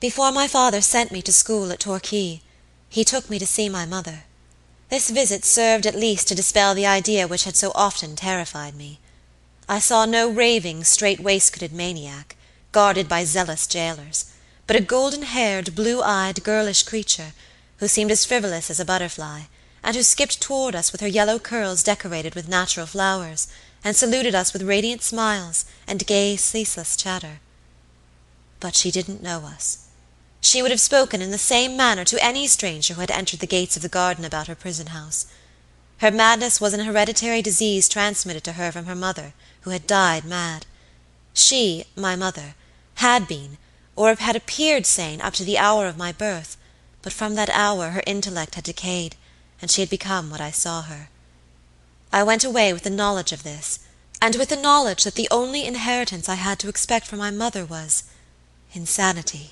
Before my father sent me to school at Torquay, he took me to see my mother. This visit served at least to dispel the idea which had so often terrified me. I saw no raving, strait waistcoated maniac, guarded by zealous jailers, but a golden haired, blue eyed, girlish creature, who seemed as frivolous as a butterfly, and who skipped toward us with her yellow curls decorated with natural flowers, and saluted us with radiant smiles and gay, ceaseless chatter. But she didn't know us. She would have spoken in the same manner to any stranger who had entered the gates of the garden about her prison house. Her madness was an hereditary disease transmitted to her from her mother, who had died mad. She, my mother, had been, or had appeared sane up to the hour of my birth, but from that hour her intellect had decayed, and she had become what I saw her. I went away with the knowledge of this, and with the knowledge that the only inheritance I had to expect from my mother wasinsanity.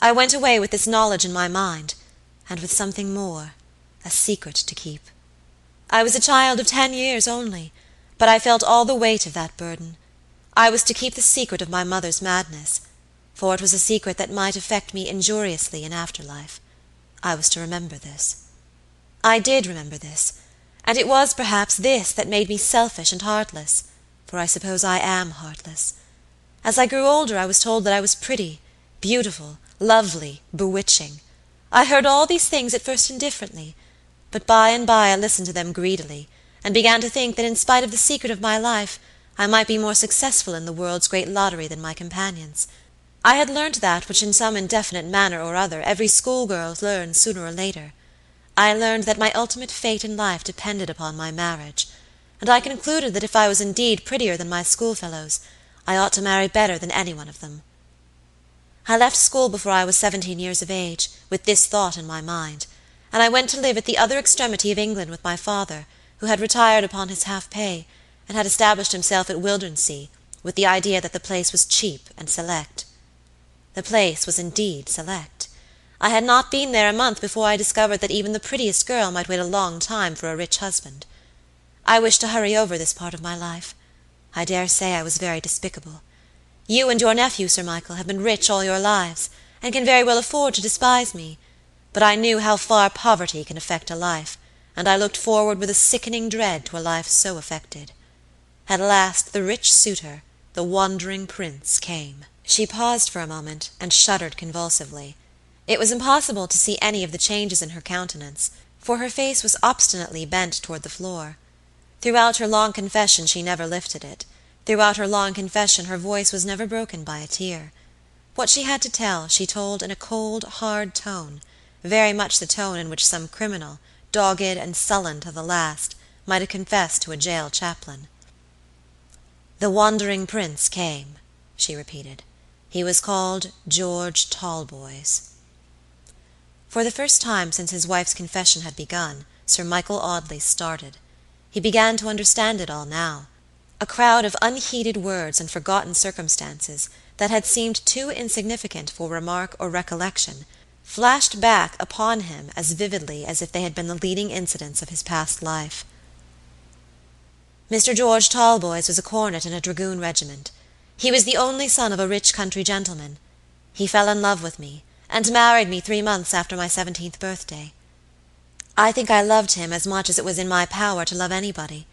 I went away with this knowledge in my mind, and with something more, a secret to keep. I was a child of ten years only, but I felt all the weight of that burden. I was to keep the secret of my mother's madness, for it was a secret that might affect me injuriously in after life. I was to remember this. I did remember this, and it was, perhaps, this that made me selfish and heartless, for I suppose I am heartless. As I grew older I was told that I was pretty, beautiful, lovely, bewitching. I heard all these things at first indifferently but by and by I listened to them greedily, and began to think that in spite of the secret of my life I might be more successful in the world's great lottery than my companions. I had learnt that which in some indefinite manner or other every schoolgirl learns sooner or later. I learned that my ultimate fate in life depended upon my marriage, and I concluded that if I was indeed prettier than my schoolfellows, I ought to marry better than any one of them. I left school before I was seventeen years of age, with this thought in my mind and I went to live at the other extremity of England with my father, who had retired upon his half pay, and had established himself at Wildernsea, with the idea that the place was cheap and select. The place was indeed select. I had not been there a month before I discovered that even the prettiest girl might wait a long time for a rich husband. I wished to hurry over this part of my life. I dare say I was very despicable. You and your nephew, Sir Michael, have been rich all your lives, and can very well afford to despise me but I knew how far poverty can affect a life, and I looked forward with a sickening dread to a life so affected. At last the rich suitor, the wandering prince, came." She paused for a moment, and shuddered convulsively. It was impossible to see any of the changes in her countenance, for her face was obstinately bent toward the floor. Throughout her long confession she never lifted it; throughout her long confession her voice was never broken by a tear. What she had to tell she told in a cold, hard tone very much the tone in which some criminal, dogged and sullen to the last, might have confessed to a jail chaplain. "The wandering prince came," she repeated. "He was called George Talboys." For the first time since his wife's confession had begun, Sir Michael Audley started. He began to understand it all now. A crowd of unheeded words and forgotten circumstances, that had seemed too insignificant for remark or recollection flashed back upon him as vividly as if they had been the leading incidents of his past life. Mr. George Talboys was a cornet in a dragoon regiment. He was the only son of a rich country gentleman. He fell in love with me, and married me three months after my seventeenth birthday. I think I loved him as much as it was in my power to love anybody.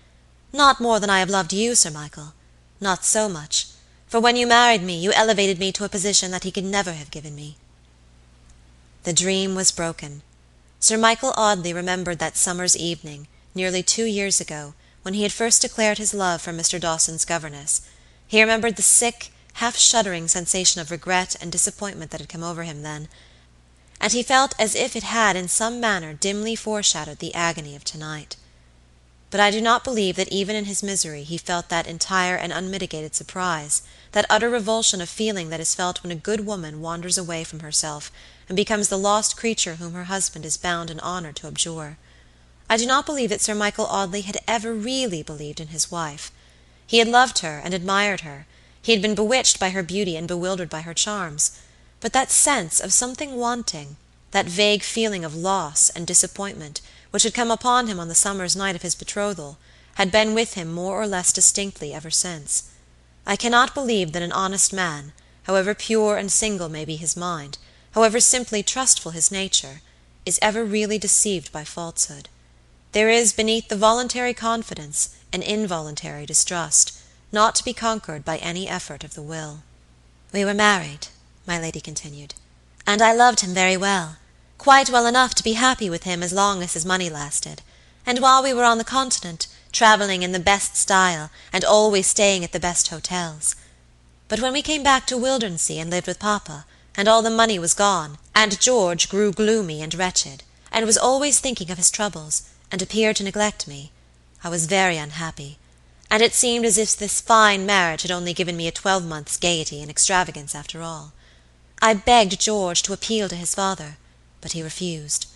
Not more than I have loved you, Sir Michael; not so much, for when you married me you elevated me to a position that he could never have given me. The dream was broken. Sir Michael Audley remembered that summer's evening, nearly two years ago, when he had first declared his love for Mr. Dawson's governess; he remembered the sick, half shuddering sensation of regret and disappointment that had come over him then, and he felt as if it had in some manner dimly foreshadowed the agony of to night. But I do not believe that even in his misery he felt that entire and unmitigated surprise, that utter revulsion of feeling that is felt when a good woman wanders away from herself and becomes the lost creature whom her husband is bound in honor to abjure. I do not believe that Sir Michael Audley had ever really believed in his wife. He had loved her and admired her; he had been bewitched by her beauty and bewildered by her charms; but that sense of something wanting, that vague feeling of loss and disappointment, which had come upon him on the summer's night of his betrothal, had been with him more or less distinctly ever since. I cannot believe that an honest man however pure and single may be his mind, however simply trustful his nature, is ever really deceived by falsehood. There is beneath the voluntary confidence an involuntary distrust, not to be conquered by any effort of the will. "We were married," my lady continued, "and I loved him very well, quite well enough to be happy with him as long as his money lasted, and while we were on the Continent, traveling in the best style, and always staying at the best hotels. But when we came back to Wildernsea and lived with papa, and all the money was gone, and George grew gloomy and wretched, and was always thinking of his troubles, and appeared to neglect me, I was very unhappy, and it seemed as if this fine marriage had only given me a twelvemonth's gaiety and extravagance after all. I begged George to appeal to his father, but he refused.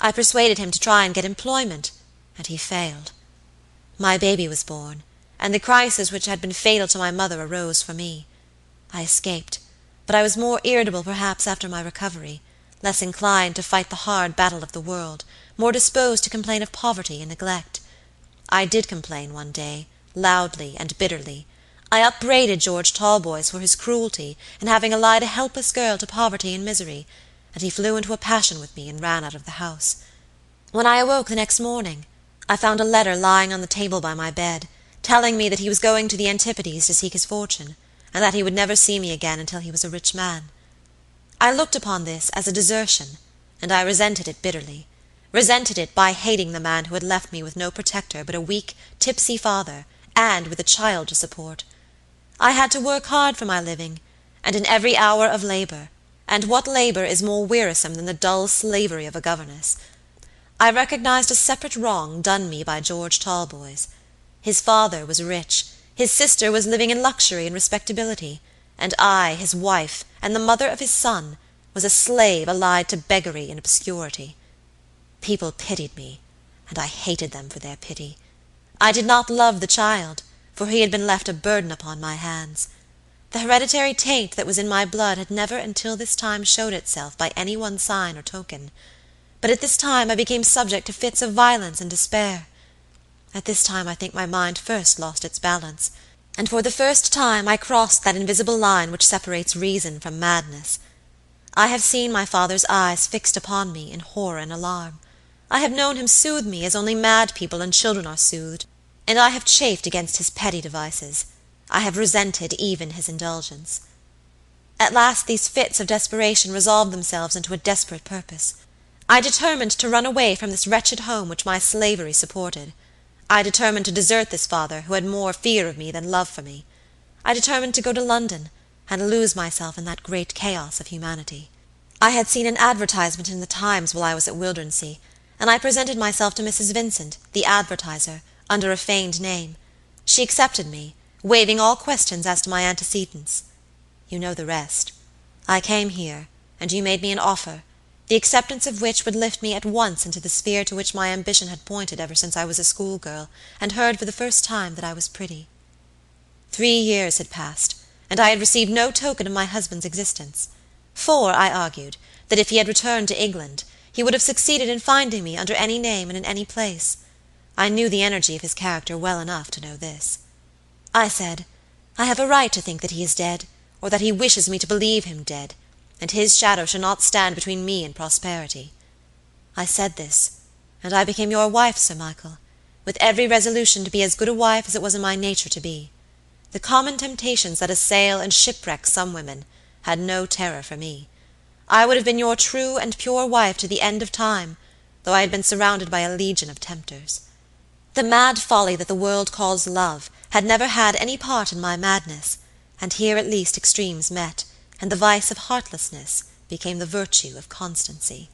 I persuaded him to try and get employment, and he failed. My baby was born, and the crisis which had been fatal to my mother arose for me. I escaped, but I was more irritable perhaps after my recovery, less inclined to fight the hard battle of the world, more disposed to complain of poverty and neglect. I did complain one day loudly and bitterly. I upbraided George Talboys for his cruelty in having allied a helpless girl to poverty and misery, and he flew into a passion with me and ran out of the house. When I awoke the next morning, I found a letter lying on the table by my bed, telling me that he was going to the Antipodes to seek his fortune, and that he would never see me again until he was a rich man. I looked upon this as a desertion, and I resented it bitterly resented it by hating the man who had left me with no protector but a weak, tipsy father, and with a child to support. I had to work hard for my living, and in every hour of labor, and what labor is more wearisome than the dull slavery of a governess? I recognized a separate wrong done me by George Talboys. His father was rich, his sister was living in luxury and respectability, and I, his wife, and the mother of his son, was a slave allied to beggary and obscurity. People pitied me, and I hated them for their pity. I did not love the child, for he had been left a burden upon my hands. The hereditary taint that was in my blood had never until this time showed itself by any one sign or token; but at this time I became subject to fits of violence and despair. At this time I think my mind first lost its balance, and for the first time I crossed that invisible line which separates reason from madness. I have seen my father's eyes fixed upon me in horror and alarm. I have known him soothe me as only mad people and children are soothed, and I have chafed against his petty devices. I have resented even his indulgence. At last these fits of desperation resolved themselves into a desperate purpose. I determined to run away from this wretched home which my slavery supported. I determined to desert this father who had more fear of me than love for me. I determined to go to London, and lose myself in that great chaos of humanity. I had seen an advertisement in the Times while I was at Wildernsea and I presented myself to Mrs. Vincent, the advertiser, under a feigned name. She accepted me, waiving all questions as to my antecedents. You know the rest. I came here, and you made me an offer, the acceptance of which would lift me at once into the sphere to which my ambition had pointed ever since I was a schoolgirl, and heard for the first time that I was pretty. Three years had passed, and I had received no token of my husband's existence; for, I argued, that if he had returned to England he would have succeeded in finding me under any name and in any place. I knew the energy of his character well enough to know this. I said, I have a right to think that he is dead, or that he wishes me to believe him dead, and his shadow shall not stand between me and prosperity. I said this, and I became your wife, Sir Michael, with every resolution to be as good a wife as it was in my nature to be. The common temptations that assail and shipwreck some women had no terror for me. I would have been your true and pure wife to the end of time, though I had been surrounded by a legion of tempters. The mad folly that the world calls love had never had any part in my madness, and here at least extremes met, and the vice of heartlessness became the virtue of constancy.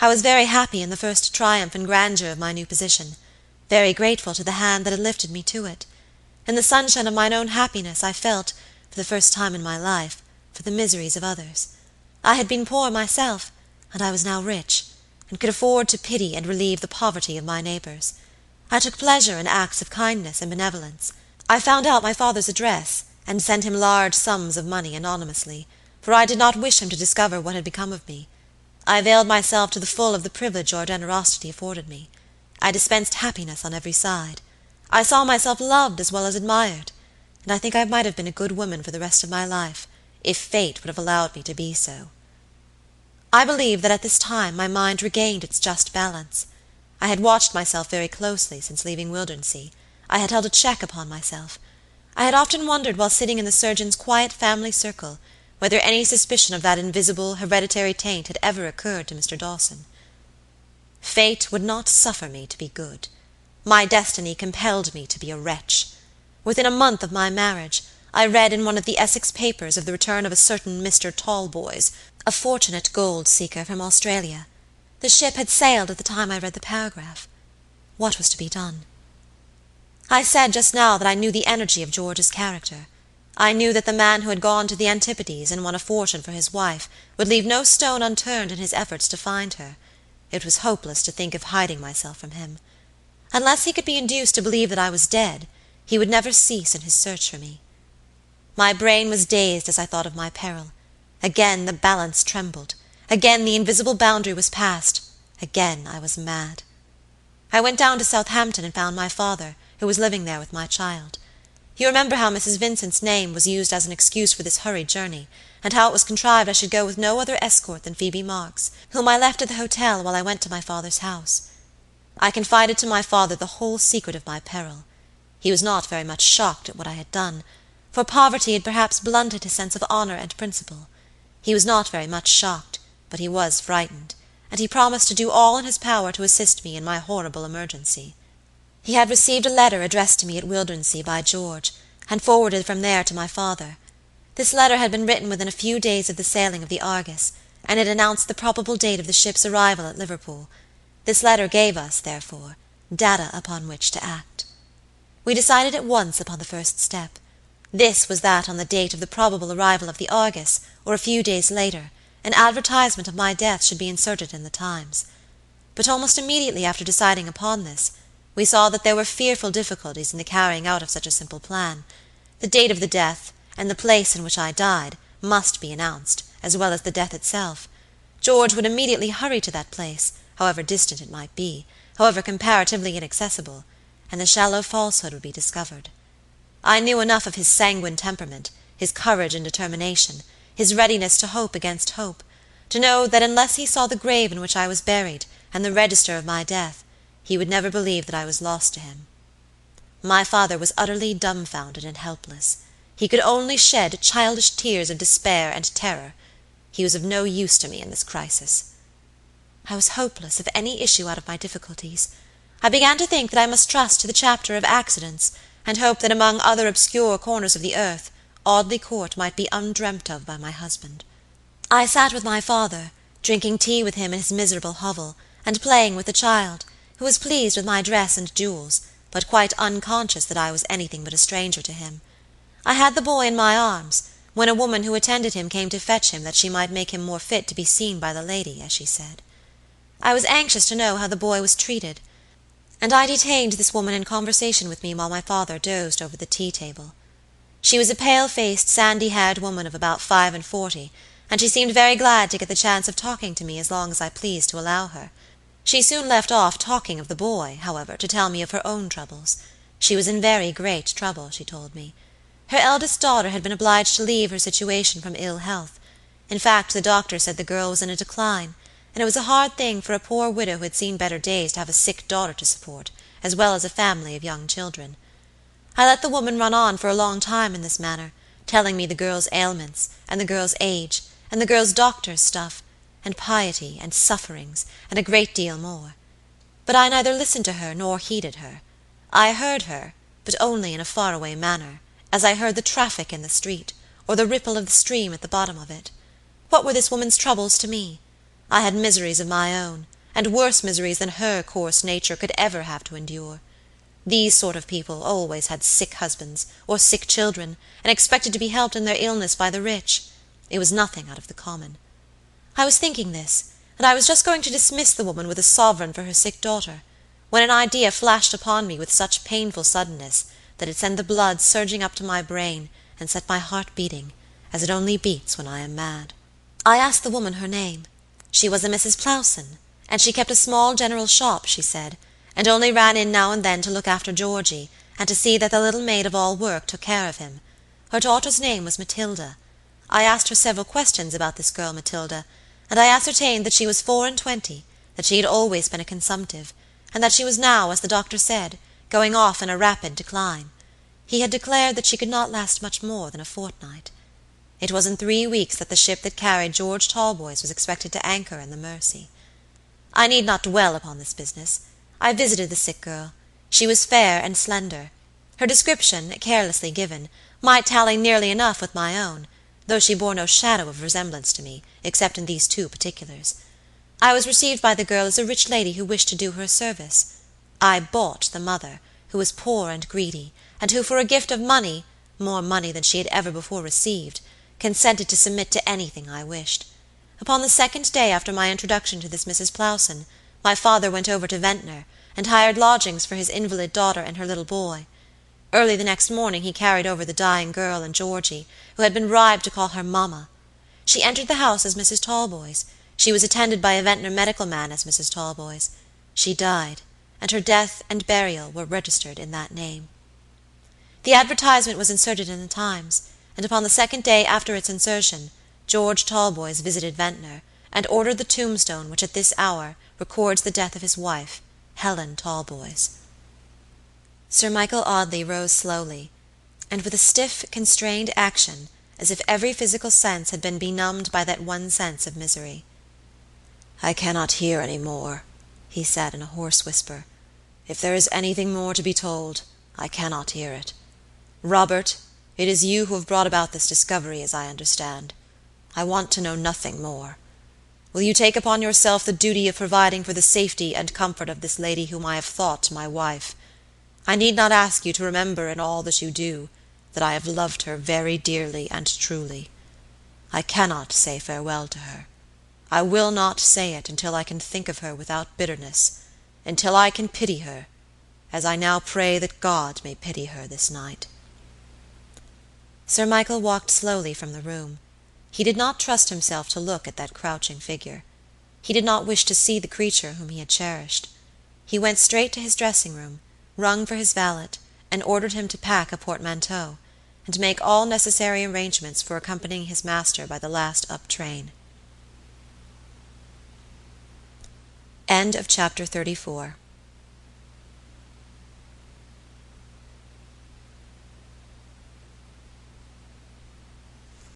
I was very happy in the first triumph and grandeur of my new position, very grateful to the hand that had lifted me to it. In the sunshine of mine own happiness I felt, for the first time in my life, for the miseries of others. I had been poor myself, and I was now rich, and could afford to pity and relieve the poverty of my neighbors. I took pleasure in acts of kindness and benevolence. I found out my father's address, and sent him large sums of money anonymously, for I did not wish him to discover what had become of me. I availed myself to the full of the privilege your generosity afforded me. I dispensed happiness on every side. I saw myself loved as well as admired, and I think I might have been a good woman for the rest of my life if fate would have allowed me to be so. I believe that at this time my mind regained its just balance. I had watched myself very closely since leaving Wildernsea. I had held a check upon myself. I had often wondered while sitting in the surgeon's quiet family circle whether any suspicion of that invisible, hereditary taint had ever occurred to Mr. Dawson. Fate would not suffer me to be good. My destiny compelled me to be a wretch. Within a month of my marriage, I read in one of the Essex papers of the return of a certain Mr. Talboys, a fortunate gold seeker from Australia. The ship had sailed at the time I read the paragraph. What was to be done? I said just now that I knew the energy of George's character. I knew that the man who had gone to the Antipodes and won a fortune for his wife would leave no stone unturned in his efforts to find her. It was hopeless to think of hiding myself from him. Unless he could be induced to believe that I was dead, he would never cease in his search for me. My brain was dazed as I thought of my peril. Again the balance trembled. Again the invisible boundary was passed. Again I was mad. I went down to Southampton and found my father, who was living there with my child. You remember how Mrs. Vincent's name was used as an excuse for this hurried journey, and how it was contrived I should go with no other escort than Phoebe Marks, whom I left at the hotel while I went to my father's house. I confided to my father the whole secret of my peril. He was not very much shocked at what I had done, for poverty had perhaps blunted his sense of honor and principle. He was not very much shocked, but he was frightened, and he promised to do all in his power to assist me in my horrible emergency. He had received a letter addressed to me at Wildernsea by George, and forwarded from there to my father. This letter had been written within a few days of the sailing of the Argus, and it announced the probable date of the ship's arrival at Liverpool. This letter gave us, therefore, data upon which to act. We decided at once upon the first step. This was that on the date of the probable arrival of the Argus, or a few days later, an advertisement of my death should be inserted in the Times. But almost immediately after deciding upon this, we saw that there were fearful difficulties in the carrying out of such a simple plan. The date of the death, and the place in which I died, must be announced, as well as the death itself. George would immediately hurry to that place, however distant it might be, however comparatively inaccessible, and the shallow falsehood would be discovered. I knew enough of his sanguine temperament, his courage and determination, his readiness to hope against hope, to know that unless he saw the grave in which I was buried, and the register of my death, he would never believe that I was lost to him. My father was utterly dumbfounded and helpless. He could only shed childish tears of despair and terror. He was of no use to me in this crisis. I was hopeless of any issue out of my difficulties. I began to think that I must trust to the chapter of accidents, and hope that among other obscure corners of the earth Audley Court might be undreamt of by my husband. I sat with my father, drinking tea with him in his miserable hovel, and playing with the child who was pleased with my dress and jewels, but quite unconscious that I was anything but a stranger to him. I had the boy in my arms, when a woman who attended him came to fetch him that she might make him more fit to be seen by the lady, as she said. I was anxious to know how the boy was treated, and I detained this woman in conversation with me while my father dozed over the tea table. She was a pale-faced, sandy-haired woman of about five and forty, and she seemed very glad to get the chance of talking to me as long as I pleased to allow her. She soon left off talking of the boy, however, to tell me of her own troubles. She was in very great trouble, she told me. Her eldest daughter had been obliged to leave her situation from ill health. In fact, the doctor said the girl was in a decline, and it was a hard thing for a poor widow who had seen better days to have a sick daughter to support, as well as a family of young children. I let the woman run on for a long time in this manner, telling me the girl's ailments, and the girl's age, and the girl's doctor's stuff, and piety, and sufferings, and a great deal more. But I neither listened to her nor heeded her. I heard her, but only in a far-away manner, as I heard the traffic in the street, or the ripple of the stream at the bottom of it. What were this woman's troubles to me? I had miseries of my own, and worse miseries than her coarse nature could ever have to endure. These sort of people always had sick husbands, or sick children, and expected to be helped in their illness by the rich. It was nothing out of the common. I was thinking this, and I was just going to dismiss the woman with a sovereign for her sick daughter, when an idea flashed upon me with such painful suddenness that it sent the blood surging up to my brain and set my heart beating, as it only beats when I am mad. I asked the woman her name. She was a Mrs. Plowson, and she kept a small general shop, she said, and only ran in now and then to look after Georgey, and to see that the little maid of all work took care of him. Her daughter's name was Matilda. I asked her several questions about this girl Matilda, and I ascertained that she was four and twenty, that she had always been a consumptive, and that she was now, as the doctor said, going off in a rapid decline. He had declared that she could not last much more than a fortnight. It was in three weeks that the ship that carried George Talboys was expected to anchor in the Mersey. I need not dwell upon this business. I visited the sick girl. She was fair and slender. Her description, carelessly given, might tally nearly enough with my own, though she bore no shadow of resemblance to me, except in these two particulars. I was received by the girl as a rich lady who wished to do her a service. I bought the mother, who was poor and greedy, and who for a gift of money, more money than she had ever before received, consented to submit to anything I wished. Upon the second day after my introduction to this Mrs. Plowson, my father went over to Ventnor, and hired lodgings for his invalid daughter and her little boy. Early the next morning he carried over the dying girl and Georgey, who had been bribed to call her mamma. She entered the house as Mrs. Talboys; she was attended by a Ventnor medical man as Mrs. Talboys. She died, and her death and burial were registered in that name. The advertisement was inserted in the Times, and upon the second day after its insertion George Talboys visited Ventnor, and ordered the tombstone which at this hour records the death of his wife, Helen Talboys. Sir Michael Audley rose slowly, and with a stiff, constrained action, as if every physical sense had been benumbed by that one sense of misery. "I cannot hear any more," he said, in a hoarse whisper. "If there is anything more to be told, I cannot hear it. Robert, it is you who have brought about this discovery, as I understand. I want to know nothing more. Will you take upon yourself the duty of providing for the safety and comfort of this lady whom I have thought my wife? I need not ask you to remember in all that you do, that I have loved her very dearly and truly. I cannot say farewell to her. I will not say it until I can think of her without bitterness, until I can pity her, as I now pray that God may pity her this night. Sir Michael walked slowly from the room. He did not trust himself to look at that crouching figure. He did not wish to see the creature whom he had cherished. He went straight to his dressing room, rung for his valet, and ordered him to pack a portmanteau, and make all necessary arrangements for accompanying his master by the last up train. CHAPTER XXXV